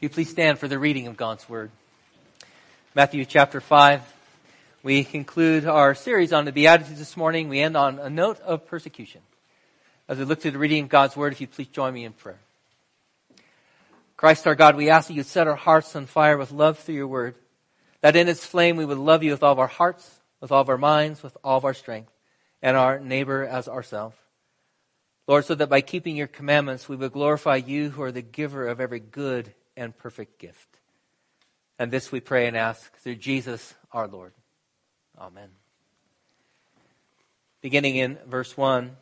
Will you please stand for the reading of God's Word? Matthew chapter 5. We conclude our series on the Beatitudes this morning. We end on a note of persecution. As we look to the reading of God's Word, if you please join me in prayer. Christ our God, we ask that you set our hearts on fire with love through your Word, that in its flame we would love you with all of our hearts, with all of our minds, with all of our strength, and our neighbor as ourselves. Lord, so that by keeping your commandments we would glorify you who are the giver of every good and perfect gift. And this we pray and ask through Jesus our Lord. Amen. Beginning in verse 1.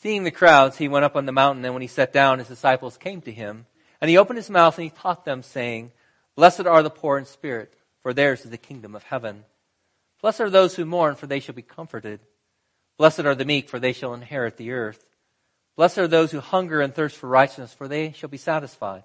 Seeing the crowds, he went up on the mountain, and when he sat down, his disciples came to him. And he opened his mouth and he taught them, saying, Blessed are the poor in spirit, for theirs is the kingdom of heaven. Blessed are those who mourn, for they shall be comforted. Blessed are the meek, for they shall inherit the earth. Blessed are those who hunger and thirst for righteousness, for they shall be satisfied.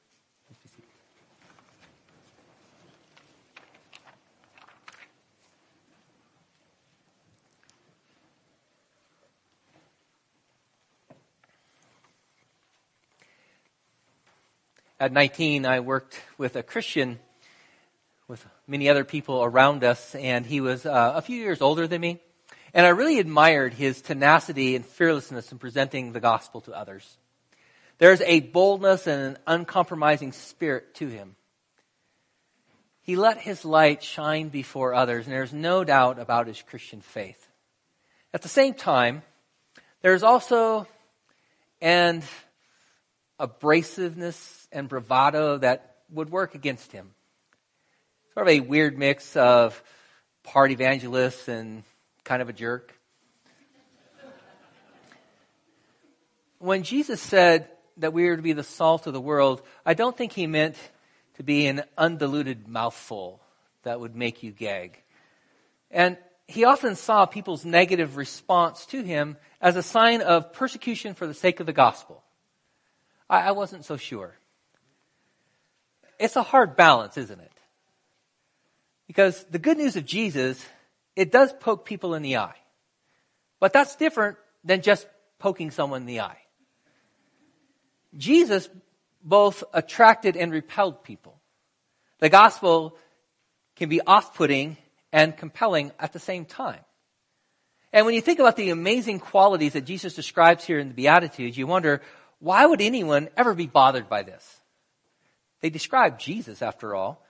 At 19, I worked with a Christian with many other people around us, and he was uh, a few years older than me. And I really admired his tenacity and fearlessness in presenting the gospel to others. There's a boldness and an uncompromising spirit to him. He let his light shine before others, and there's no doubt about his Christian faith. At the same time, there's also an abrasiveness and bravado that would work against him. Sort of a weird mix of part evangelist and kind of a jerk. when Jesus said that we are to be the salt of the world, I don't think he meant to be an undiluted mouthful that would make you gag. And he often saw people's negative response to him as a sign of persecution for the sake of the gospel. I, I wasn't so sure. It's a hard balance, isn't it? Because the good news of Jesus, it does poke people in the eye. But that's different than just poking someone in the eye. Jesus both attracted and repelled people. The gospel can be off-putting and compelling at the same time. And when you think about the amazing qualities that Jesus describes here in the Beatitudes, you wonder, why would anyone ever be bothered by this? They describe Jesus, after all.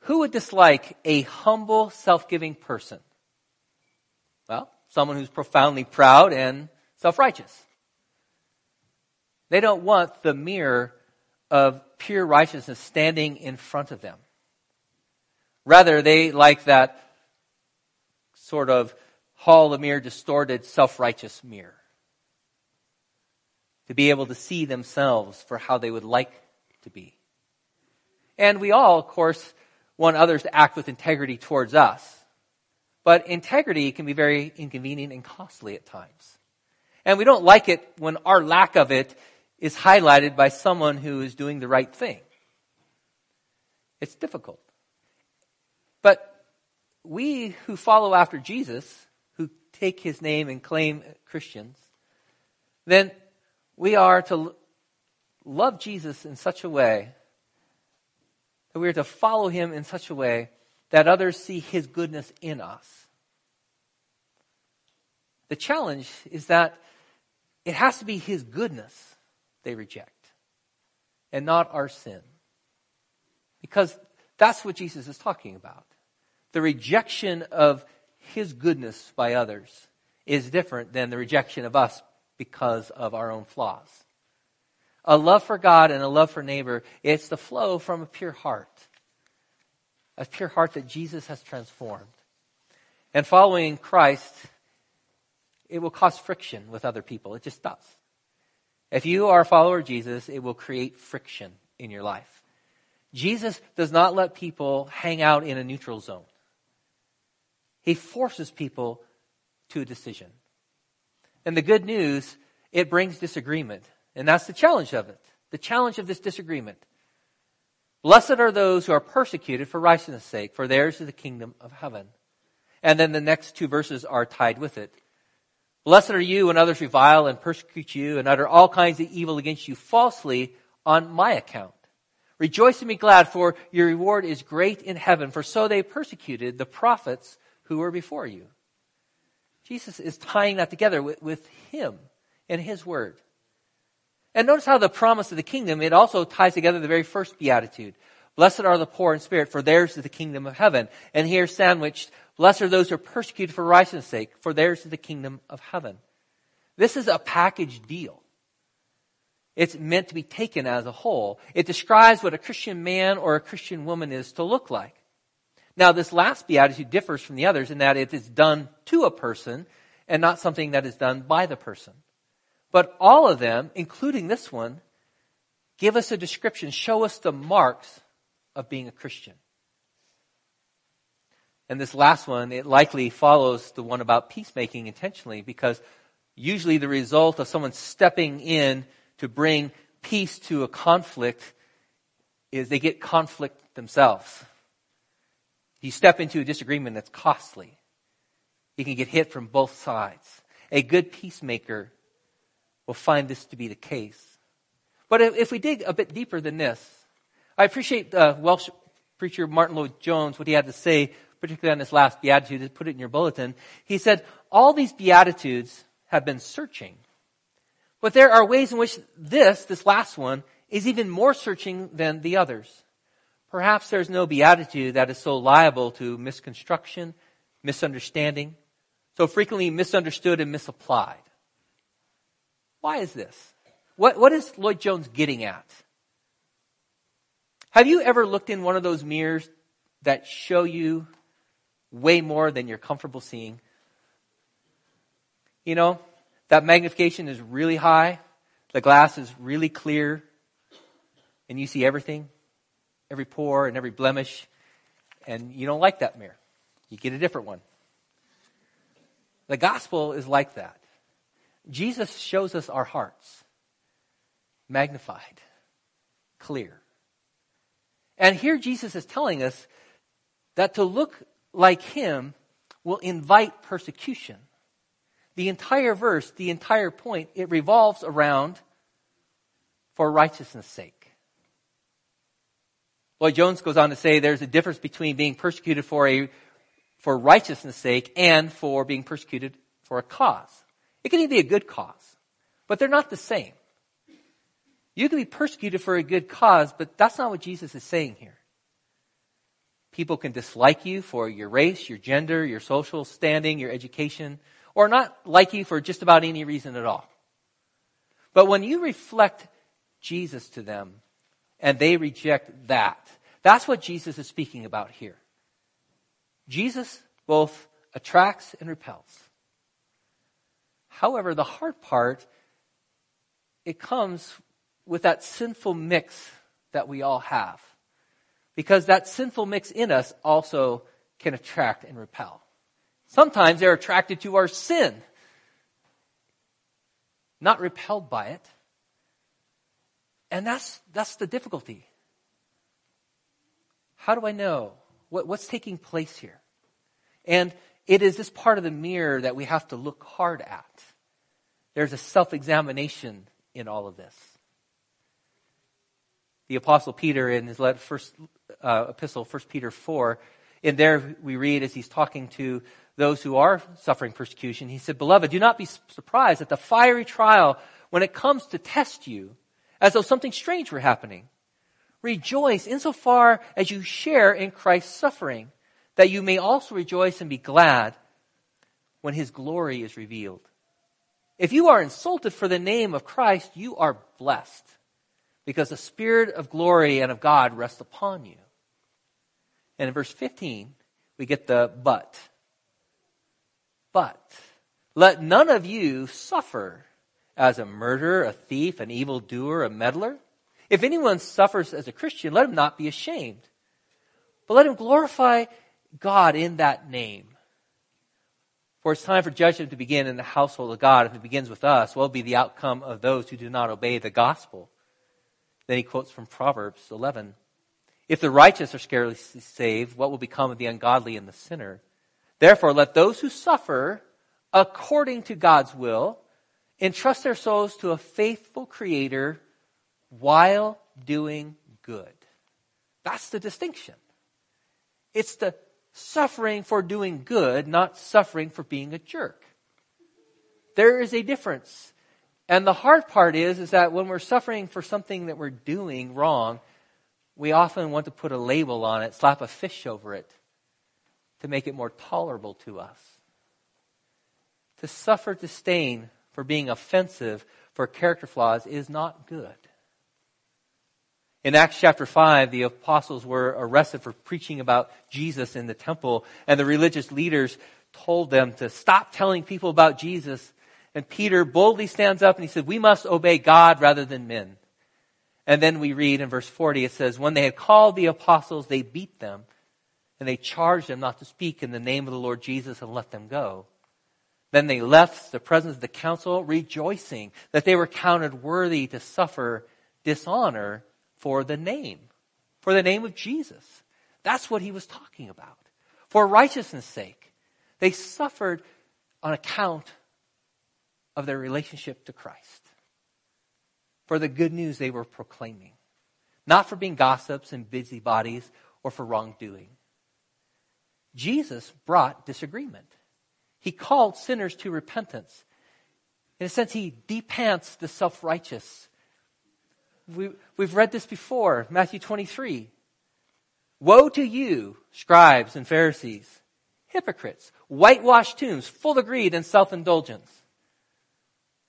Who would dislike a humble, self-giving person? Well, someone who's profoundly proud and self-righteous. They don't want the mirror of pure righteousness standing in front of them. Rather, they like that sort of Hall of Mirror distorted self-righteous mirror. To be able to see themselves for how they would like to be. And we all, of course, want others to act with integrity towards us. But integrity can be very inconvenient and costly at times. And we don't like it when our lack of it is highlighted by someone who is doing the right thing. It's difficult. But we who follow after Jesus, who take his name and claim Christians, then we are to love Jesus in such a way that we are to follow him in such a way that others see his goodness in us. The challenge is that it has to be his goodness they reject and not our sin. Because that's what Jesus is talking about. The rejection of his goodness by others is different than the rejection of us because of our own flaws a love for God and a love for neighbor, it's the flow from a pure heart. A pure heart that Jesus has transformed. And following Christ, it will cause friction with other people. It just does. If you are a follower of Jesus, it will create friction in your life. Jesus does not let people hang out in a neutral zone. He forces people to a decision. And the good news, it brings disagreement And that's the challenge of it. The challenge of this disagreement. Blessed are those who are persecuted for righteousness' sake, for theirs is the kingdom of heaven. And then the next two verses are tied with it. Blessed are you when others revile and persecute you and utter all kinds of evil against you falsely on my account. Rejoice and be glad, for your reward is great in heaven, for so they persecuted the prophets who were before you. Jesus is tying that together with, with him and his word. And notice how the promise of the kingdom, it also ties together the very first beatitude. Blessed are the poor in spirit, for theirs is the kingdom of heaven. And here sandwiched, blessed are those who are persecuted for righteousness' sake, for theirs is the kingdom of heaven. This is a package deal. It's meant to be taken as a whole. It describes what a Christian man or a Christian woman is to look like. Now, this last beatitude differs from the others in that it is done to a person and not something that is done by the person. But all of them, including this one, give us a description, show us the marks of being a Christian. And this last one, it likely follows the one about peacemaking intentionally because usually the result of someone stepping in to bring peace to a conflict is they get conflict themselves. You step into a disagreement that's costly. You can get hit from both sides. A good peacemaker will find this to be the case. But if, if we dig a bit deeper than this, I appreciate uh, Welsh preacher Martyn Lloyd-Jones, what he had to say, particularly on this last beatitude, put it in your bulletin. He said, all these beatitudes have been searching. But there are ways in which this, this last one, is even more searching than the others. Perhaps there's no beatitude that is so liable to misconstruction, misunderstanding, so frequently misunderstood and misapplied. Why is this? What, what is Lloyd-Jones getting at? Have you ever looked in one of those mirrors that show you way more than you're comfortable seeing? You know, that magnification is really high, the glass is really clear, and you see everything, every pore and every blemish, and you don't like that mirror. You get a different one. The gospel is like that. Jesus shows us our hearts magnified, clear. And here Jesus is telling us that to look like him will invite persecution. The entire verse, the entire point, it revolves around for righteousness' sake. Lloyd-Jones goes on to say there's a difference between being persecuted for a for righteousness' sake and for being persecuted for a cause. It can even be a good cause, but they're not the same. You can be persecuted for a good cause, but that's not what Jesus is saying here. People can dislike you for your race, your gender, your social standing, your education, or not like you for just about any reason at all. But when you reflect Jesus to them and they reject that, that's what Jesus is speaking about here. Jesus both attracts and repels. However, the hard part, it comes with that sinful mix that we all have. Because that sinful mix in us also can attract and repel. Sometimes they're attracted to our sin, not repelled by it. And that's, that's the difficulty. How do I know? What, what's taking place here? And it is this part of the mirror that we have to look hard at. There's a self-examination in all of this. The apostle Peter in his first uh, epistle, 1 Peter 4, in there we read as he's talking to those who are suffering persecution, he said, Beloved, do not be surprised at the fiery trial when it comes to test you, as though something strange were happening. Rejoice insofar as you share in Christ's suffering, that you may also rejoice and be glad when his glory is revealed. If you are insulted for the name of Christ, you are blessed, because the Spirit of glory and of God rests upon you. And in verse 15, we get the but. But let none of you suffer as a murderer, a thief, an evildoer, a meddler. If anyone suffers as a Christian, let him not be ashamed, but let him glorify God in that name. For it's time for judgment to begin in the household of God. If it begins with us, what will be the outcome of those who do not obey the gospel? Then he quotes from Proverbs 11. If the righteous are scarcely saved, what will become of the ungodly and the sinner? Therefore, let those who suffer according to God's will entrust their souls to a faithful creator while doing good. That's the distinction. It's the suffering for doing good, not suffering for being a jerk. There is a difference. And the hard part is, is that when we're suffering for something that we're doing wrong, we often want to put a label on it, slap a fish over it to make it more tolerable to us. To suffer disdain for being offensive for character flaws is not good. In Acts chapter 5, the apostles were arrested for preaching about Jesus in the temple, and the religious leaders told them to stop telling people about Jesus. And Peter boldly stands up and he said, We must obey God rather than men. And then we read in verse 40, it says, When they had called the apostles, they beat them, and they charged them not to speak in the name of the Lord Jesus and let them go. Then they left the presence of the council, rejoicing that they were counted worthy to suffer dishonor for the name, for the name of Jesus. That's what he was talking about. For righteousness' sake, they suffered on account of their relationship to Christ. For the good news they were proclaiming. Not for being gossips and busybodies or for wrongdoing. Jesus brought disagreement. He called sinners to repentance. In a sense, he depants the self-righteous we, we've read this before, Matthew 23. Woe to you, scribes and Pharisees, hypocrites, whitewashed tombs, full of greed and self-indulgence.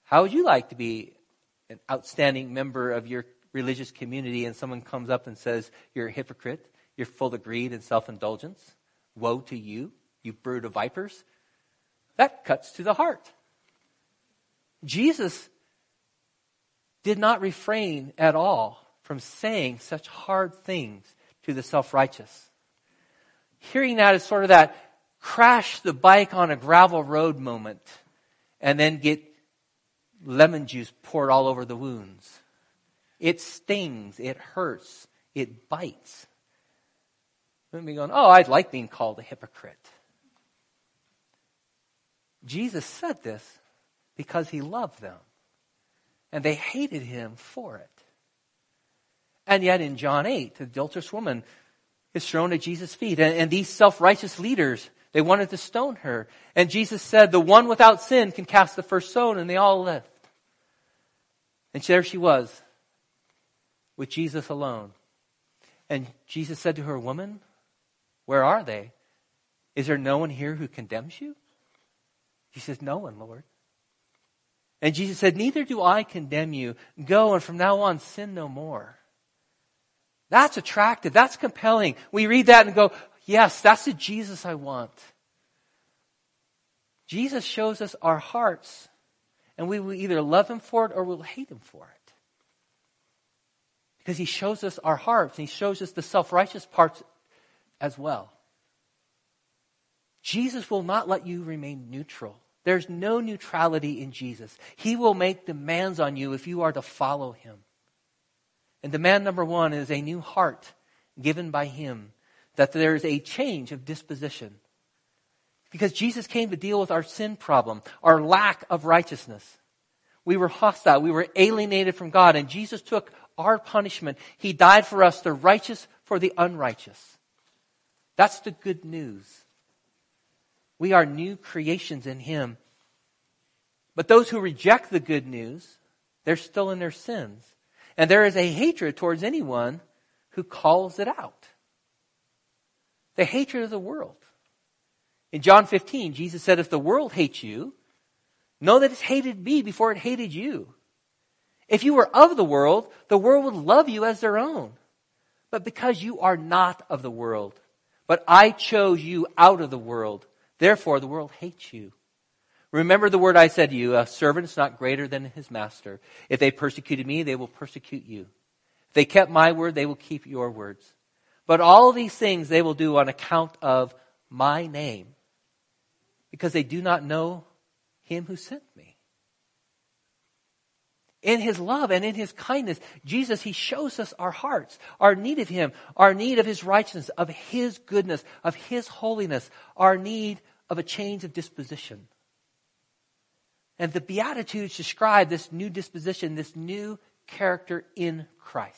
How would you like to be an outstanding member of your religious community and someone comes up and says, you're a hypocrite, you're full of greed and self-indulgence? Woe to you, you brood of vipers. That cuts to the heart. Jesus did not refrain at all from saying such hard things to the self-righteous. Hearing that is sort of that crash the bike on a gravel road moment and then get lemon juice poured all over the wounds. It stings, it hurts, it bites. And be going, oh, I'd like being called a hypocrite. Jesus said this because he loved them and they hated him for it. And yet in John 8, the adulterous woman is thrown at Jesus' feet. And, and these self-righteous leaders, they wanted to stone her. And Jesus said, the one without sin can cast the first stone. And they all left. And there she was with Jesus alone. And Jesus said to her, woman, where are they? Is there no one here who condemns you? She says, no one, Lord. And Jesus said, Neither do I condemn you. Go and from now on sin no more. That's attractive. That's compelling. We read that and go, Yes, that's the Jesus I want. Jesus shows us our hearts, and we will either love him for it or we'll hate him for it. Because he shows us our hearts, and he shows us the self righteous parts as well. Jesus will not let you remain neutral. There's no neutrality in Jesus. He will make demands on you if you are to follow him. And demand number one is a new heart given by him, that there is a change of disposition. Because Jesus came to deal with our sin problem, our lack of righteousness. We were hostile. We were alienated from God and Jesus took our punishment. He died for us, the righteous for the unrighteous. That's the good news. We are new creations in Him. But those who reject the good news, they're still in their sins. And there is a hatred towards anyone who calls it out. The hatred of the world. In John 15, Jesus said, if the world hates you, know that it's hated me before it hated you. If you were of the world, the world would love you as their own. But because you are not of the world, but I chose you out of the world, Therefore, the world hates you. Remember the word I said to you, a servant is not greater than his master. If they persecuted me, they will persecute you. If they kept my word, they will keep your words. But all these things they will do on account of my name. because they do not know him who sent me. In his love and in his kindness, Jesus, he shows us our hearts, our need of him, our need of his righteousness, of his goodness, of his holiness, our need of a change of disposition. And the Beatitudes describe this new disposition, this new character in Christ.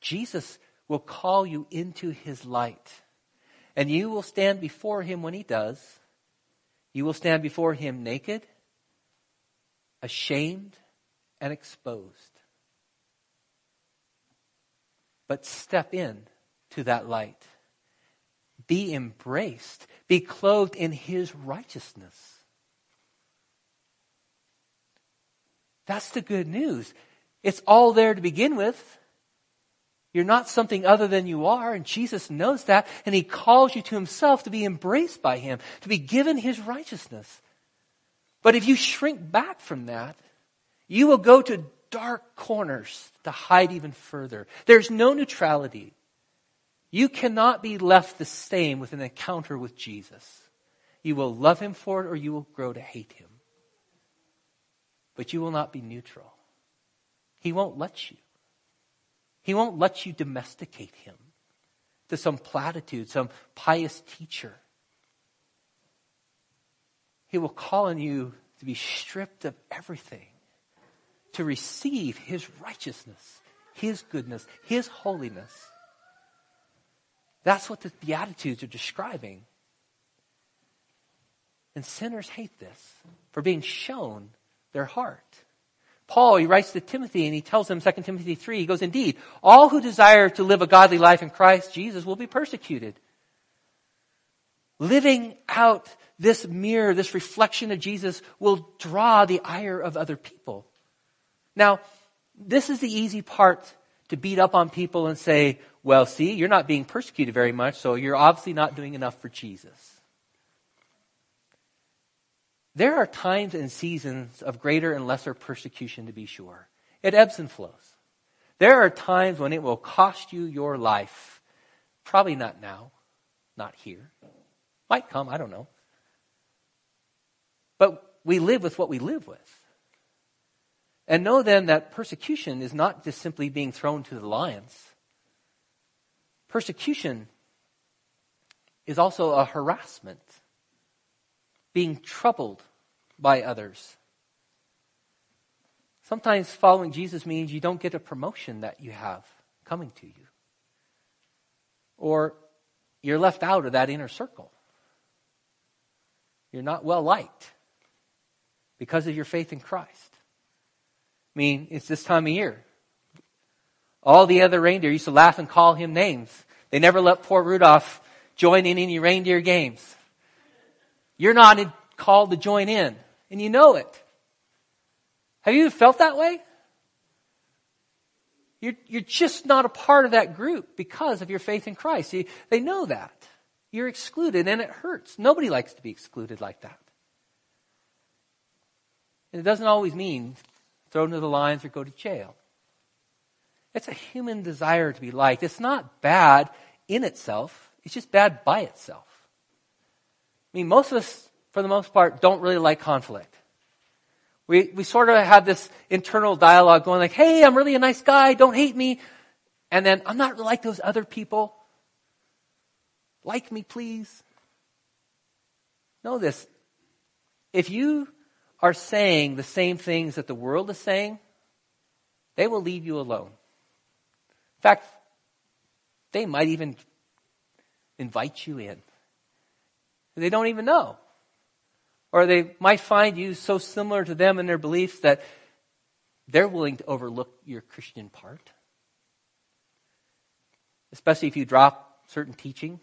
Jesus will call you into his light. And you will stand before him when he does. You will stand before him naked, ashamed, and exposed. But step in to that light. Be embraced. Be clothed in his righteousness. That's the good news. It's all there to begin with. You're not something other than you are, and Jesus knows that, and He calls you to Himself to be embraced by Him, to be given His righteousness. But if you shrink back from that, you will go to dark corners to hide even further. There's no neutrality. You cannot be left the same with an encounter with Jesus. You will love Him for it or you will grow to hate Him. But you will not be neutral. He won't let you. He won't let you domesticate him to some platitude, some pious teacher. He will call on you to be stripped of everything, to receive his righteousness, his goodness, his holiness. That's what the Beatitudes are describing. And sinners hate this for being shown their heart. Paul, he writes to Timothy and he tells him, 2 Timothy 3, he goes, Indeed, all who desire to live a godly life in Christ Jesus will be persecuted. Living out this mirror, this reflection of Jesus will draw the ire of other people. Now, this is the easy part to beat up on people and say, well, see, you're not being persecuted very much, so you're obviously not doing enough for Jesus. There are times and seasons of greater and lesser persecution, to be sure. It ebbs and flows. There are times when it will cost you your life. Probably not now, not here. Might come, I don't know. But we live with what we live with. And know then that persecution is not just simply being thrown to the lions. Persecution is also a harassment being troubled by others. Sometimes following Jesus means you don't get a promotion that you have coming to you. Or you're left out of that inner circle. You're not well liked because of your faith in Christ. I mean, it's this time of year. All the other reindeer used to laugh and call him names. They never let poor Rudolph join in any reindeer games. You're not called to join in, and you know it. Have you felt that way? You're, you're just not a part of that group because of your faith in Christ. You, they know that. You're excluded, and it hurts. Nobody likes to be excluded like that. And it doesn't always mean thrown to the lions or go to jail. It's a human desire to be liked. It's not bad in itself, it's just bad by itself. I mean, most of us, for the most part, don't really like conflict. We, we sort of have this internal dialogue going like, hey, I'm really a nice guy, don't hate me. And then, I'm not like those other people. Like me, please. Know this. If you are saying the same things that the world is saying, they will leave you alone. In fact, they might even invite you in. They don't even know. Or they might find you so similar to them in their beliefs that they're willing to overlook your Christian part. Especially if you drop certain teachings.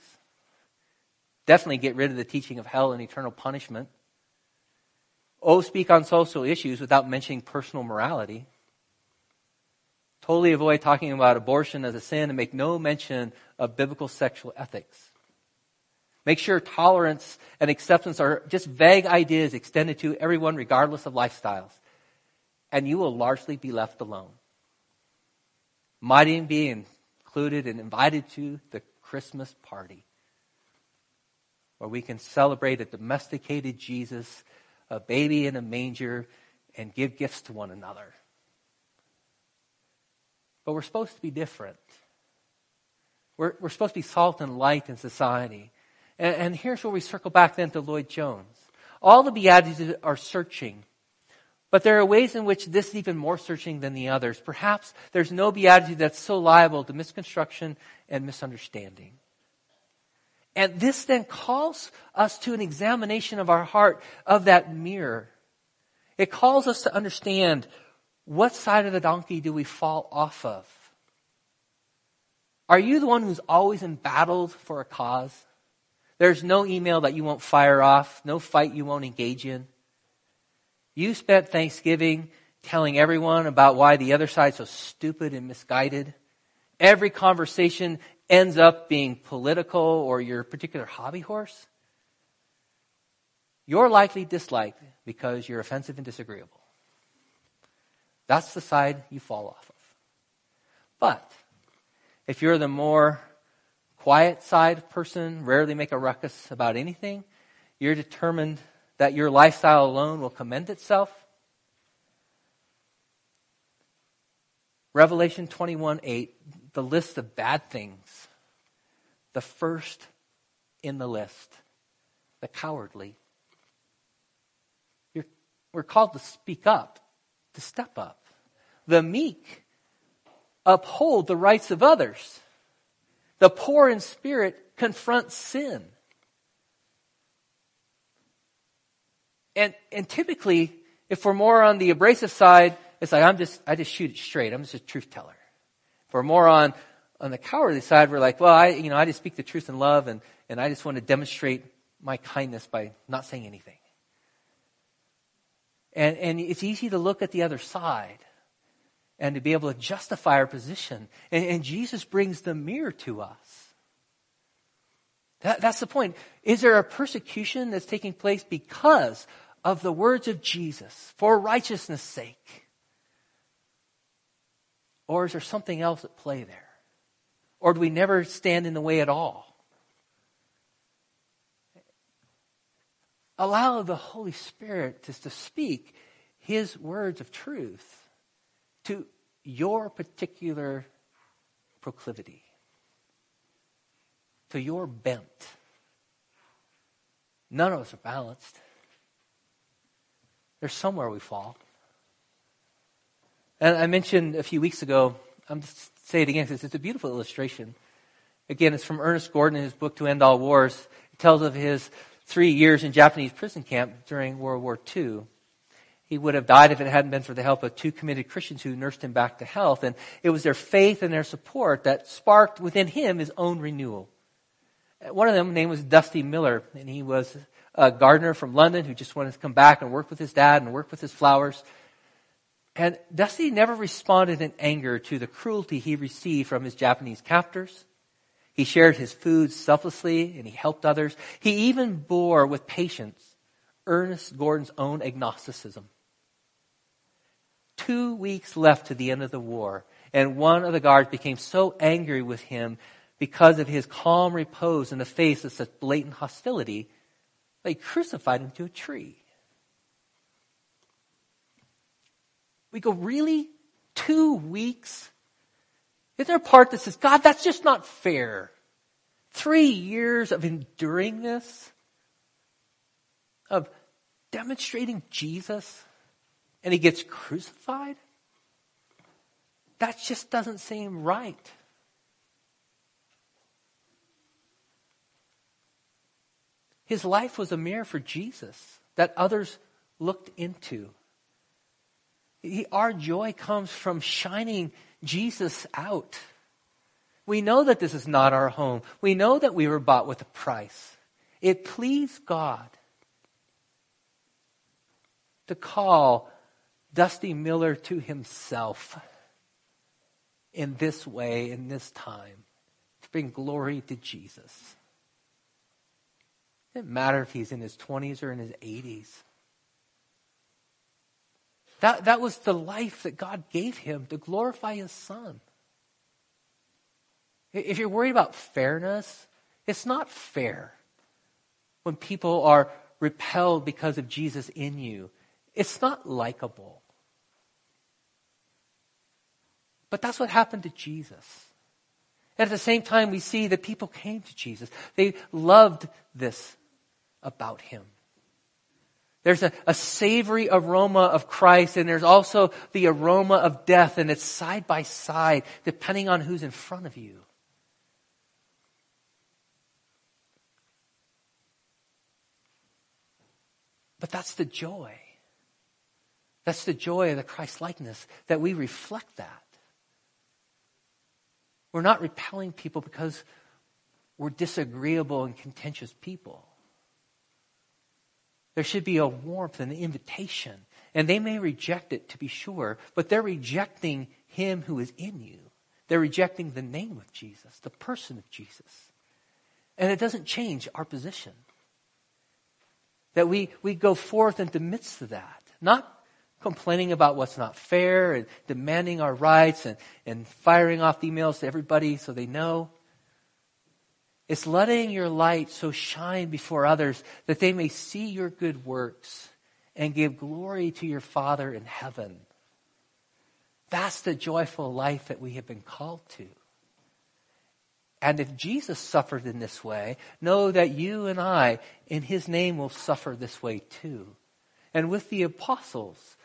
Definitely get rid of the teaching of hell and eternal punishment. Oh, speak on social issues without mentioning personal morality. Totally avoid talking about abortion as a sin and make no mention of biblical sexual ethics. Make sure tolerance and acceptance are just vague ideas extended to everyone regardless of lifestyles. And you will largely be left alone. Might even be included and invited to the Christmas party. Or we can celebrate a domesticated Jesus, a baby in a manger, and give gifts to one another. But we're supposed to be different. We're, we're supposed to be salt and light in society. And, and here's where we circle back then to Lloyd Jones. All the Beatitudes are searching. But there are ways in which this is even more searching than the others. Perhaps there's no beatitude that's so liable to misconstruction and misunderstanding. And this then calls us to an examination of our heart of that mirror. It calls us to understand what side of the donkey do we fall off of? Are you the one who's always embattled for a cause? There's no email that you won't fire off, no fight you won't engage in. You spent Thanksgiving telling everyone about why the other side's so stupid and misguided. Every conversation ends up being political or your particular hobby horse. You're likely disliked because you're offensive and disagreeable. That's the side you fall off of. But if you're the more quiet side person, rarely make a ruckus about anything, you're determined that your lifestyle alone will commend itself. Revelation 21 8, the list of bad things. The first in the list, the cowardly. You're, we're called to speak up to step up. The meek uphold the rights of others. The poor in spirit confront sin. And, and typically, if we're more on the abrasive side, it's like, I'm just, I just shoot it straight. I'm just a truth teller. If we're more on, on the cowardly side, we're like, well, I, you know, I just speak the truth in love and, and I just want to demonstrate my kindness by not saying anything. And, and it's easy to look at the other side and to be able to justify our position. And, and Jesus brings the mirror to us. That, that's the point. Is there a persecution that's taking place because of the words of Jesus for righteousness' sake? Or is there something else at play there? Or do we never stand in the way at all? allow the Holy Spirit to, to speak His words of truth to your particular proclivity, to your bent. None of us are balanced. There's somewhere we fall. And I mentioned a few weeks ago, I'm just say it again because it's a beautiful illustration. Again, it's from Ernest Gordon in his book To End All Wars. It tells of his three years in Japanese prison camp during World War II. He would have died if it hadn't been for the help of two committed Christians who nursed him back to health. And it was their faith and their support that sparked within him his own renewal. One of them, name was Dusty Miller, and he was a gardener from London who just wanted to come back and work with his dad and work with his flowers. And Dusty never responded in anger to the cruelty he received from his Japanese captors. He shared his food selflessly and he helped others. He even bore with patience Ernest Gordon's own agnosticism. Two weeks left to the end of the war, and one of the guards became so angry with him because of his calm repose in the face of such blatant hostility he crucified him to a tree. We go, really? Two weeks? Is there a part that says, God, that's just not fair? Three years of enduring this, of demonstrating Jesus, and he gets crucified? That just doesn't seem right. His life was a mirror for Jesus that others looked into. He, our joy comes from shining Jesus out. We know that this is not our home. We know that we were bought with a price. It pleased God to call Dusty Miller to himself in this way, in this time, to bring glory to Jesus. It doesn't matter if he's in his 20s or in his 80s. That, that was the life that God gave him to glorify his son. If you're worried about fairness, it's not fair. when people are repelled because of Jesus in you, it's not likable. But that's what happened to Jesus. And at the same time, we see that people came to Jesus. They loved this about him. There's a, a, savory aroma of Christ, and there's also the aroma of death, and it's side by side, depending on who's in front of you. But that's the joy. That's the joy of the Christ likeness, that we reflect that. We're not repelling people because we're disagreeable and contentious people. There should be a warmth and an invitation. And they may reject it, to be sure, but they're rejecting Him who is in you. They're rejecting the name of Jesus, the person of Jesus. And it doesn't change our position. That we, we go forth in the midst of that, not complaining about what's not fair and demanding our rights and, and firing off emails to everybody so they know. It's letting your light so shine before others that they may see your good works and give glory to your Father in heaven. That's the joyful life that we have been called to. And if Jesus suffered in this way, know that you and I, in His name, will suffer this way too. And with the apostles,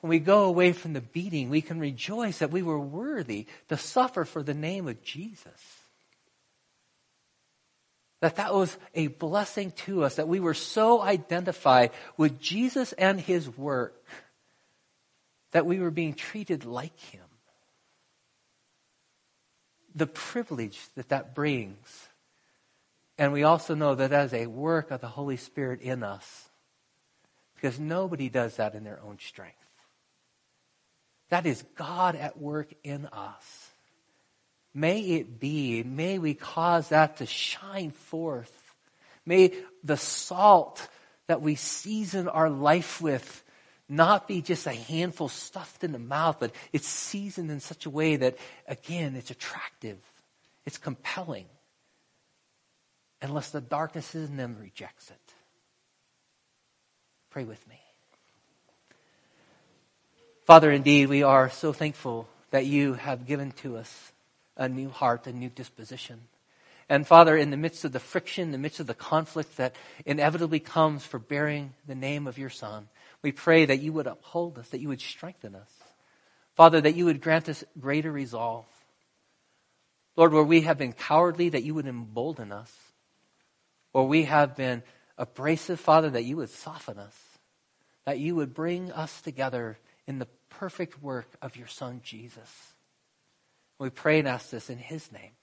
when we go away from the beating, we can rejoice that we were worthy to suffer for the name of Jesus. That that was a blessing to us, that we were so identified with Jesus and His work that we were being treated like Him. The privilege that that brings. And we also know that that is a work of the Holy Spirit in us. Because nobody does that in their own strength. That is God at work in us. May it be, may we cause that to shine forth. May the salt that we season our life with not be just a handful stuffed in the mouth, but it's seasoned in such a way that, again, it's attractive, it's compelling, unless the darkness in them rejects it. Pray with me. Father, indeed, we are so thankful that you have given to us a new heart, a new disposition. And Father, in the midst of the friction, in the midst of the conflict that inevitably comes for bearing the name of your Son, we pray that you would uphold us, that you would strengthen us. Father, that you would grant us greater resolve. Lord, where we have been cowardly, that you would embolden us. Where we have been abrasive, Father, that you would soften us. That you would bring us together in the perfect work of your Son, Jesus. We pray and ask this in his name.